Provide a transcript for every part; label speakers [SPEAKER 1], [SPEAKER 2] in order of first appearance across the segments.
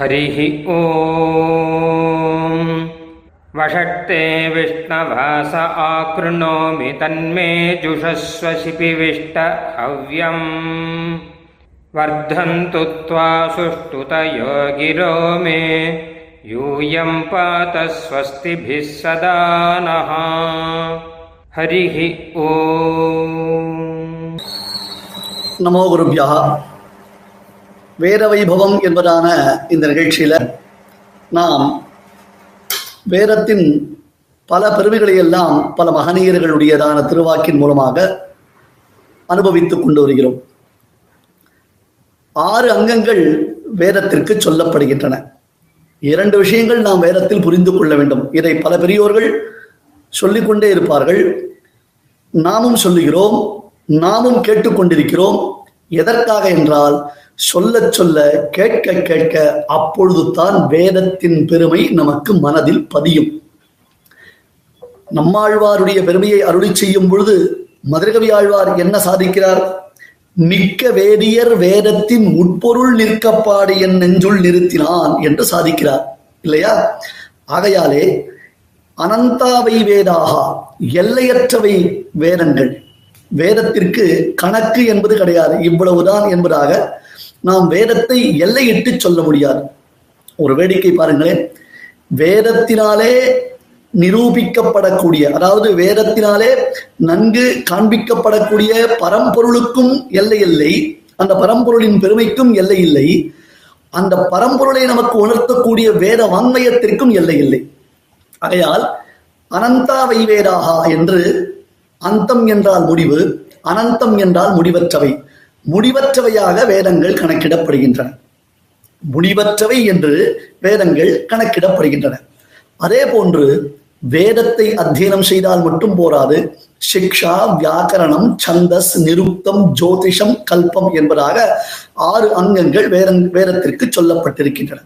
[SPEAKER 1] हरिः ॐ वषट्ते विष्णवास आकृणोमि तन्मे जुषस्व शिपिविष्ट हव्यम्। वर्धन्तु त्वा सुष्ठुतयो गिरो मे। यूयम् पात स्वस्तिभिः सदा नः। हरिः ॐ
[SPEAKER 2] नमो गुरुभ्यः। வேத வைபவம் என்பதான இந்த நிகழ்ச்சியில நாம் வேதத்தின் பல பெருமைகளை எல்லாம் பல மகனீயர்களுடையதான திருவாக்கின் மூலமாக அனுபவித்துக் கொண்டு வருகிறோம். ஆறு அங்கங்கள் வேதத்திற்கு சொல்லப்படுகின்றன. இரண்டு விஷயங்கள் நாம் வேதத்தில் புரிந்து கொள்ள வேண்டும். இதை பல பெரியோர்கள் சொல்லிக்கொண்டே இருப்பார்கள். நாமும் சொல்லுகிறோம் நாமும் கேட்டுக்கொண்டிருக்கிறோம். எதற்காக என்றால் சொல்ல சொல்ல கேட்க கேட்க அப்பொழுது தான் வேதத்தின் பெருமை நமக்கு மனதில் பதியும். நம்மாழ்வாருடைய பெருமையை அருளி செய்யும் பொழுது மதுரகவி ஆழ்வார் என்ன சாதிக்கிறார்? மிக்க வேதியர் வேதத்தின் உட்பொருள் நிற்கப்பாடு என் நெஞ்சுள் நிறுத்தினான் என்று சாதிக்கிறார். இல்லையா? ஆகையாலே அனந்தாவை வேதாகா எல்லையற்றவை வேதங்கள் வேதத்திற்கு கணக்கு என்பது கிடையாது. இவ்வளவுதான் என்பதாக நாம் வேதத்தை எல்லையிட்டு சொல்ல முடியாது. ஒரு வேடிக்கை பாருங்களேன். வேதத்தினாலே நிரூபிக்கப்படக்கூடிய அதாவது வேதத்தினாலே நன்கு காண்பிக்கப்படக்கூடிய பரம்பொருளுக்கும் எல்லை இல்லை. அந்த பரம்பொருளின் பெருமைக்கும் எல்லை இல்லை. அந்த பரம்பொருளை நமக்கு உணர்த்தக்கூடிய வேத வாங்மயத்திற்கும் எல்லை இல்லை. ஆகையால் அனந்தா வைவேதாகா என்று அந்தம் என்றால் முடிவு அனந்தம் என்றால் முடிவற்றவை. முடிவற்றவையாக வேதங்கள் கணக்கிடப்படுகின்றன. முடிவற்றவை என்று வேதங்கள் கணக்கிடப்படுகின்றன. அதே போன்று வேதத்தை அத்தியனம் செய்தால் மட்டும் போராது சிக்ஷா வியாக்கரணம் சந்தஸ் நிருப்தம் ஜோதிஷம் கல்பம் என்பதாக ஆறு அங்கங்கள் வேத வேதத்திற்கு சொல்லப்பட்டிருக்கின்றன.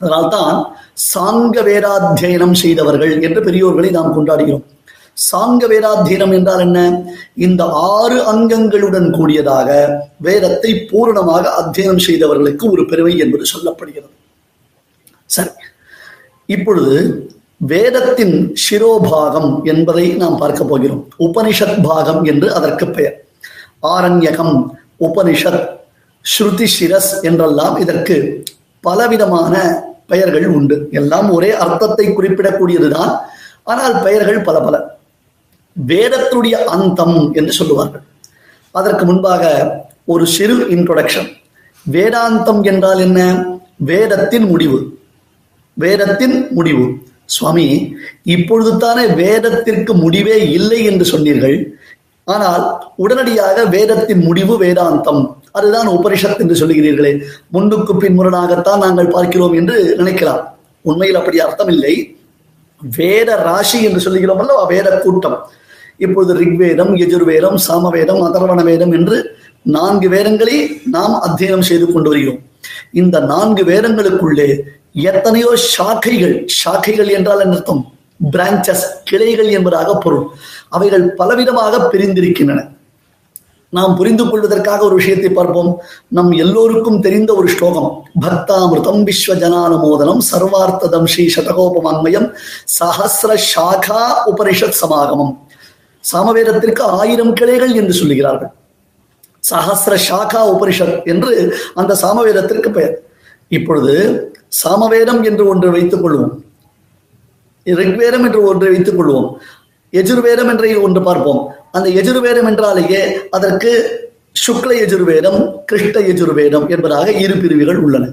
[SPEAKER 2] அதனால்தான் சாங்க வேதாத்தியனம் செய்தவர்கள் என்று பெரியோர்களை நாம் கொண்டாடுகிறோம். சாங்க வேதாத்தியனம் என்றால் என்ன? இந்த ஆறு அங்கங்களுடன் கூடியதாக வேதத்தை பூரணமாக அத்தியனம் செய்தவர்களுக்கு ஒரு பெருமை என்பது சொல்லப்படுகிறது. சரி. இப்பொழுது வேதத்தின் சிரோபாகம் என்பதை நாம் பார்க்க போகிறோம். உபனிஷத் பாகம் என்று அதற்கு பெயர். ஆரண்யகம் உபனிஷத் ஸ்ருதி சிரஸ் என்றெல்லாம் இதற்கு பலவிதமான பெயர்கள் உண்டு. எல்லாம் ஒரே அர்த்தத்தை குறிப்பிடக்கூடியதுதான். ஆனால் பெயர்கள் பல பல. வேதத்துடைய அந்தம் என்று சொல்லுவார்கள். அதற்கு முன்பாக ஒரு சிறு இன்ட்ரோடக்ஷன் வேதாந்தம் என்றால் என்ன? வேதத்தின் முடிவு. வேதத்தின் முடிவு. சுவாமி இப்பொழுது தானே வேதத்திற்கு முடிவே இல்லை என்று சொன்னீர்கள். ஆனால் உடனடியாக வேதத்தின் முடிவு வேதாந்தம். அதுதான் உபனிஷத் என்று சொல்லுகிறீர்களே. முன்னுக்கு பின்முரணாகத்தான் நாங்கள் பார்க்கிறோம் என்று நினைக்கலாம். உண்மையில் அப்படி அர்த்தம் இல்லை வேத ராசி என்று சொல்லுகிறோம் அல்லவா வேத கூட்டம். இப்பொழுது ரிக்வேதம் யஜுர்வேதம் சாமவேதம் அதர்வண வேதம் என்று நான்கு வேதங்களை நாம் அத்தியனம் செய்து கொண்டு வருகிறோம். இந்த நான்கு வேதங்களுக்குள்ளே எத்தனையோ சாக்கைகள் சாக்கைகள் என்றால் என்ன அர்த்தம்? பிரான்சஸ் கிளைகள் என்பதாக பொருள். அவைகள் பலவிதமாக பிரிந்திருக்கின்றன. நாம் புரிந்து கொள்வதற்காக ஒரு விஷயத்தை பார்ப்போம். நம் எல்லோருக்கும் தெரிந்த ஒரு ஸ்லோகம். பக்தாமிருதம் விஸ்வ ஜனானுமோதனம் சர்வார்த்ததம் ஸ்ரீ சதகோபமான்மயம் சஹசிர சாகா உபனிஷத் சமாகமம். சாமவேதத்திற்கு ஆயிரம் கிளைகள் என்று சொல்லுகிறார்கள். சஹசிர சாகா உபனிஷத் என்று அந்த சாமவேதத்திற்கு பெயர். இப்பொழுது சாமவேதம் என்று ஒன்று வைத்துக் கொள்வோம். ரிக்வேதம் என்று ஒன்றை வைத்துக் கொள்வோம். எஜுர்வேதம் என்ற ஒன்று பார்ப்போம். அந்த எஜுர்வேதம் என்றாலேயே அதற்கு சுக்ல எஜுர்வேதம் கிருஷ்ண எஜுர்வேதம் என்பதாக இரு பிரிவுகள் உள்ளன.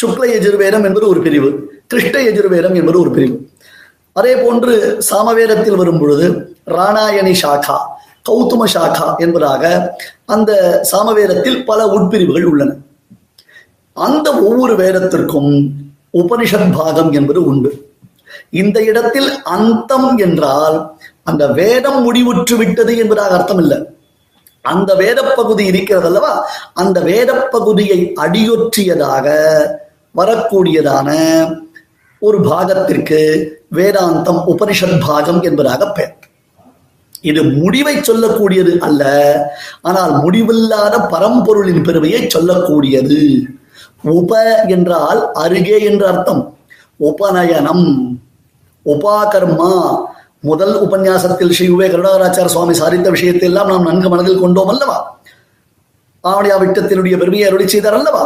[SPEAKER 2] சுக்ல எஜுர்வேதம் என்பது ஒரு பிரிவு கிருஷ்ண எஜுர்வேதம் என்பது ஒரு பிரிவு. அதே போன்று சாமவேதத்தில் வரும் பொழுது ராணாயணி சாக்கா கௌதம சாக்கா என்பதாக அந்த சாமவேதத்தில் பல உட்பிரிவுகள் உள்ளன. அந்த ஒவ்வொரு வேதத்திற்கும் உபனிஷத் பாகம் என்பது உண்டு. இந்த இடத்தில் அந்தம் என்றால் அந்த வேதம் முடிவுற்று விட்டது என்பதாக அர்த்தம் இல்லை அந்த வேத பகுதி இருக்கிறது அல்லவா அந்த வேத பகுதியை அடியொற்றியதாக வரக்கூடியதான ஒரு பாகத்திற்கு வேதாந்தம் உபனிஷத் பாகம் என்பதாக பெயர். இது முடிவை சொல்லக்கூடியது அல்ல ஆனால் முடிவில்லாத பரம்பொருளின் பெருமையை சொல்லக்கூடியது. உப என்றால் அருகே என்ற அர்த்தம். உபநயனம் உபாகர்மா முதல் உபன்யாசத்தில் ஸ்ரீ உவே சுவாமி சாதித்த விஷயத்தை எல்லாம் நாம் நன்கு மனதில் கொண்டோம் அல்லவா? ஆவணியா விட்டத்தினுடைய பெருமையை அருளி செய்தார் அல்லவா?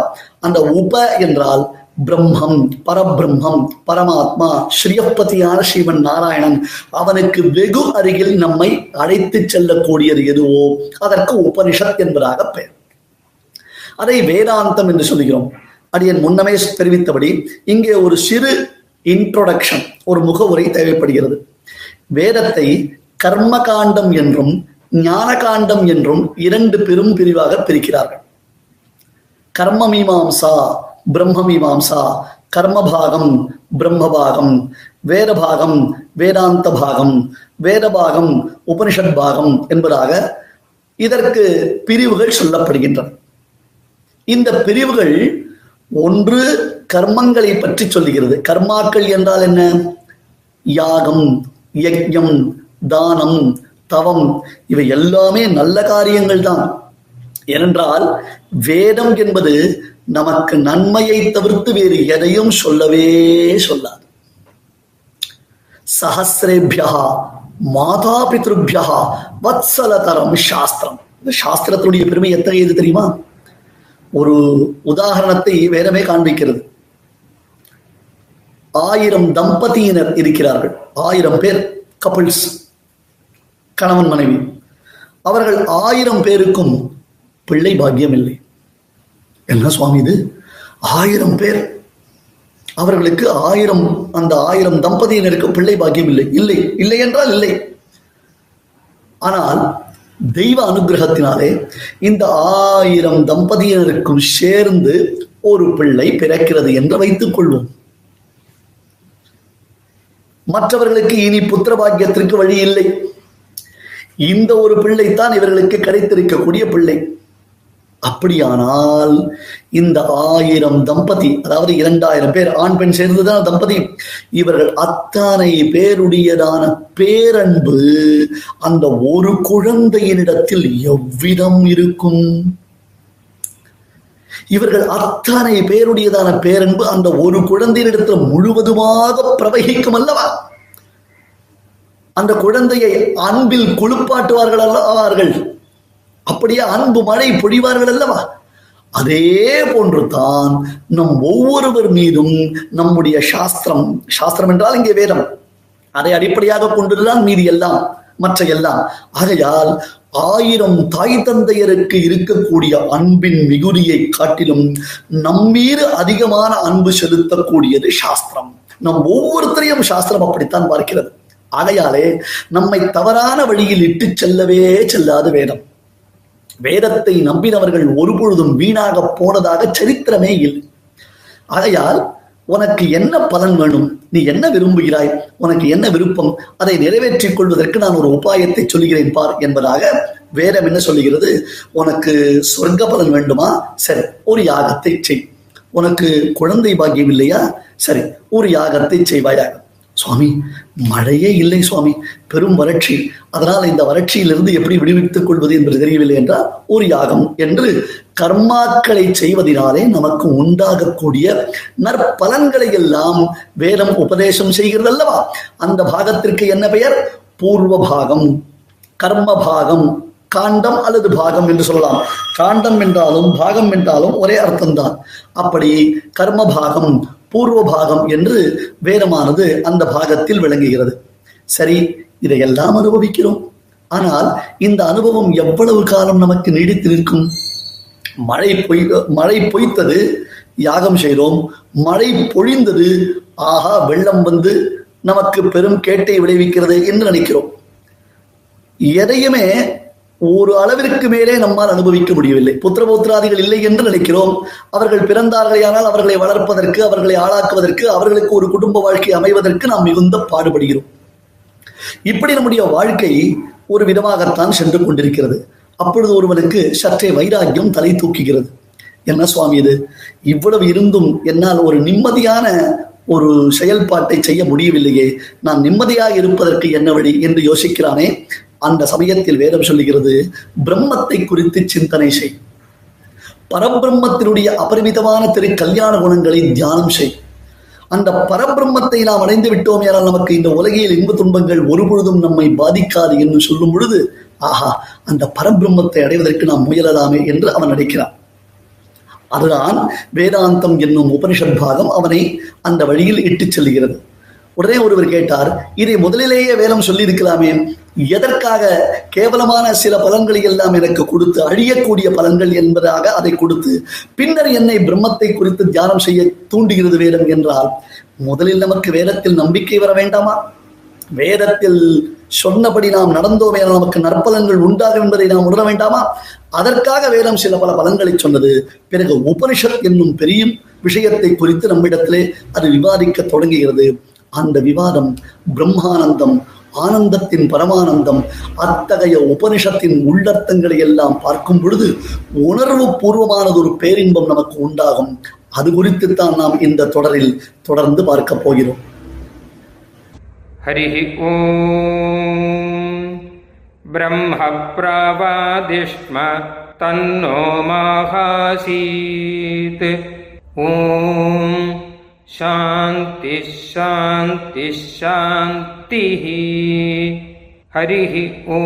[SPEAKER 2] அந்த உப என்றால் பிரம்மம் பரபிரம்மம் பரமாத்மா ஸ்ரீயப்பதியான ஸ்ரீவன் நாராயணன் அவனுக்கு வெகு அருகில் நம்மை அழைத்து செல்லக்கூடியது எதுவோ அதற்கு உபனிஷத் என்பதாக பெயர். அதை வேதாந்தம் என்று சொல்லுகிறோம். அடியன் முன்னமே தெரிவித்தபடி இங்கே ஒரு சிறு இன்ட்ரோடக்ஷன் ஒரு முகவுரை தேவைப்படுகிறது. வேதத்தை கர்ம காண்டம் என்றும் ஞான காண்டம் என்றும் இரண்டு பெரும் பிரிவாக பிரிக்கிறார்கள். கர்ம மீமாம்சா பிரம்ம மீமாம்சா கர்மபாகம் பிரம்மபாகம் வேத பாகம் வேதாந்த பாகம் வேத பாகம் உபனிஷத் பாகம் என்பதாக இதற்கு பிரிவுகள் சொல்லப்படுகின்றன. இந்த பிரிவுகள் ஒன்று கர்மங்களை பற்றி சொல்லுகிறது. கர்மாக்கள் என்றால் என்ன? யாகம் யஜ்யம் தானம் தவம் இவை எல்லாமே நல்ல காரியங்கள் தான் ஏனென்றால் வேதம் என்பது நமக்கு நன்மையை தவிர்த்து வேறு எதையும் சொல்லவே சொல்லாது. சஹசிரேபியா மாதா பித்ருபியா வத்சலதரம் சாஸ்திரம் இந்த சாஸ்திரத்தினுடைய பெருமை எத்தகையது தெரியுமா? ஒரு உதாரணத்தை வேறமே காண்பிக்கிறது. ஆயிரம் தம்பதியினர் இருக்கிறார்கள். ஆயிரம் பேர் கப்பிள்ஸ் கணவன் மனைவி. அவர்கள் ஆயிரம் பேருக்கும் பிள்ளை பாக்கியம் இல்லை. என்ன சுவாமி இது? ஆயிரம் பேர். அவர்களுக்கு ஆயிரம் அந்த ஆயிரம் தம்பதியினருக்கு பிள்ளை பாக்கியம் இல்லை. இல்லை. இல்லை என்றால் இல்லை. ஆனால் தெய்வ அனுகிரகத்தினாலே இந்த ஆயிரம் தம்பதியினருக்கும் சேர்ந்து ஒரு பிள்ளை பிறக்கிறது என்று வைத்துக் கொள்வோம். மற்றவர்களுக்கு இனி புத்திர பாக்கியத்திற்கு வழி இல்லை. இந்த ஒரு பிள்ளைத்தான் இவர்களுக்கு கிடைத்திருக்கக்கூடிய பிள்ளை. அப்படியானால் இந்த ஆயிரம் தம்பதி அதாவது இரண்டாயிரம் பேர் ஆண் பெண் சேர்ந்துதான் தம்பதி? இவர்கள் அத்தனை பேருடையதான பேரன்பு அந்த ஒரு குழந்தையினிடத்தில் எவ்விதம் இருக்கும்? இவர்கள் அத்தனை பேருடையதான பேரன்பு அந்த ஒரு குழந்தையினிடத்தில் முழுவதுமாக பிரவகிக்கும் அல்லவா? அந்த குழந்தையை அன்பில் குளிப்பாட்டுவார்கள் அல்லவார்கள் அப்படியே அன்பு மழை பொழிவார்கள் அல்லவா? அதே போன்று தான் நம் ஒவ்வொருவர் மீதும் நம்முடைய சாஸ்திரம் சாஸ்திரம் என்றால் இங்கே வேதம். அதை அடிப்படையாக கொண்டுதான் மீதி எல்லாம் மற்ற எல்லாம். ஆகையால் ஆயிரம் தாய் தந்தையருக்கு இருக்கக்கூடிய அன்பின் மிகுதியை காட்டிலும் நம்மீது அதிகமான அன்பு செலுத்தக்கூடியது சாஸ்திரம். நம் ஒவ்வொருத்தரையும் சாஸ்திரம் அப்படித்தான் பார்க்கிறது. ஆகையாலே நம்மை தவறான வழியில் இட்டு செல்லவே செல்லாது வேதம். வேதத்தை நம்பினவர்கள் ஒருபொழுதும் வீணாக போனதாக சரித்திரமே இல்லை. ஆகையால் உனக்கு என்ன பலன் வேணும்? நீ என்ன விரும்புகிறாய்? உனக்கு என்ன விருப்பம்? அதை நிறைவேற்றிக் கொள்வதற்கு நான் ஒரு உபாயத்தை சொல்கிறேன் பார் என்பதாக வேதம் என்ன சொல்லுகிறது? உனக்கு சொர்க்க பலன் வேண்டுமா? சரி ஒரு யாகத்தை செய். உனக்கு குழந்தை பாக்கியம் இல்லையா? சரி ஒரு யாகத்தை செய்வாயாக சுவாமி மழையே இல்லை சுவாமி. பெரும் வறட்சி. அதனால் இந்த வறட்சியிலிருந்து எப்படி விடுவித்துக் கொள்வது என்று தெரியவில்லை என்றால் ஒரு யாகம் என்று கர்மாக்களை செய்வதனாலே நமக்கு உண்டாகக்கூடிய நற்பலன்களை எல்லாம் வேதம் உபதேசம் செய்கிறது அல்லவா அந்த பாகத்திற்கு என்ன பெயர்? பூர்வ பாகம். கர்ம பாகம். காண்டம் அல்லது பாகம் என்று சொல்லலாம். காண்டம் என்றாலும் பாகம் என்றாலும் ஒரே அர்த்தம்தான். அப்படி கர்ம பாகம் பூர்வ பாகம் என்று வேதமானது அந்த பாகத்தில் விளங்குகிறது. சரி இதையெல்லாம் அனுபவிக்கிறோம். ஆனால் இந்த அனுபவம் எவ்வளவு காலம் நமக்கு நீடித்து நிற்கும்? மழை பொய் மழை பொய்த்தது யாகம் செய்தோம். மழை பொழிந்தது ஆகா வெள்ளம் வந்து நமக்கு பெரும் கேட்டை விளைவிக்கிறது என்று நினைக்கிறோம். எதையுமே ஒரு அளவிற்கு மேலே நம்மால் அனுபவிக்க முடியவில்லை. புத்திரபோத்திராதிகள் இல்லை என்று நினைக்கிறோம். அவர்கள் பிறந்தார்களேயானால் அவர்களை வளர்ப்பதற்கு அவர்களை ஆளாக்குவதற்கு அவர்களுக்கு ஒரு குடும்ப வாழ்க்கை அமைவதற்கு நாம் மிகுந்த பாடுபடுகிறோம். இப்படி நம்முடைய வாழ்க்கை ஒரு விதமாகத்தான் சென்று கொண்டிருக்கிறது. அப்பொழுது ஒருவனுக்கு சற்றே வைராக்கியம் தலை தூக்குகிறது. என்ன சுவாமி இது? இவ்வளவு இருந்தும் என்னால் ஒரு நிம்மதியான ஒரு செயல்பாட்டை செய்ய முடியவில்லையே. நான் நிம்மதியாக இருப்பதற்கு என்ன வழி என்று யோசிக்கிறானே. அந்த சமயத்தில் வேதம் சொல்லுகிறது பிரம்மத்தை குறித்து சிந்தனை செய். பரபிரம்மத்தினுடைய அபரிமிதமான திரு கல்யாண குணங்களை தியானம் செய். அந்த பரபிரம்மத்தை நாம் அடைந்து விட்டோம் என்றால் நமக்கு இந்த உலகில் இன்ப துன்பங்கள் ஒரு பொழுதும் நம்மை பாதிக்காது என்று சொல்லும் பொழுது ஆஹா அந்த பரபிரம்மத்தை அடைவதற்கு நாம் முயலலாமே என்று அவன் நினைக்கிறான் அதுதான் வேதாந்தம் என்னும் உபனிஷத் பாகம் அவனை அந்த வழியில் இட்டுச் செல்கிறது உடனே ஒருவர் கேட்டார் இதை முதலிலேயே வேதம் சொல்லியிருக்கலாமே. எதற்காக கேவலமான சில பலன்களை எல்லாம் எனக்கு கொடுத்து அழியக்கூடிய பலன்கள் என்பதாக அதை கொடுத்து பின்னர் என்னை பிரம்மத்தை குறித்து தியானம் செய்ய தூண்டுகிறது வேதம் என்றால் முதலில் நமக்கு வேதத்தில் நம்பிக்கை வர வேண்டாமா? வேதத்தில் சொன்னபடி நாம் நடந்தோமே நமக்கு நற்பலன்கள் உண்டாகும் என்பதை நாம் உணர வேண்டாமா? அதற்காக வேதம் சில பல பலன்களை சொன்னது பிறகு உபனிஷத் என்னும் பெரிய விஷயத்தை குறித்து நம்மிடத்திலே அது விவாதிக்க தொடங்குகிறது. அந்த விவாதம் பிரம்மானந்தம் ஆனந்தத்தின் பரமானந்தம் அத்தகைய உபனிஷத்தின் உள்ளர்த்தங்களை எல்லாம் பார்க்கும் பொழுது உணர்வு பூர்வமானது ஒரு பேரின்பம் நமக்கு உண்டாகும். அது குறித்து தான் நாம் இந்த தொடரில் தொடர்ந்து பார்க்க போகிறோம்.
[SPEAKER 1] ஹரிஹி ஓம். பிரம்ம பிரவாதிஷ்ம தன்னோ மாகாசீத். ஓம். சாந்தி சாந்தி சாந்தி. சக்திः ஹரிஹி ஓ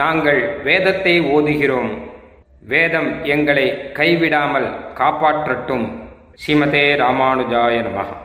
[SPEAKER 1] நாங்கள் வேதத்தை ஓதுகிறோம். வேதம் எங்களை கைவிடாமல் காப்பாற்றட்டும். ஸ்ரீமதே ராமானுஜாய நமகா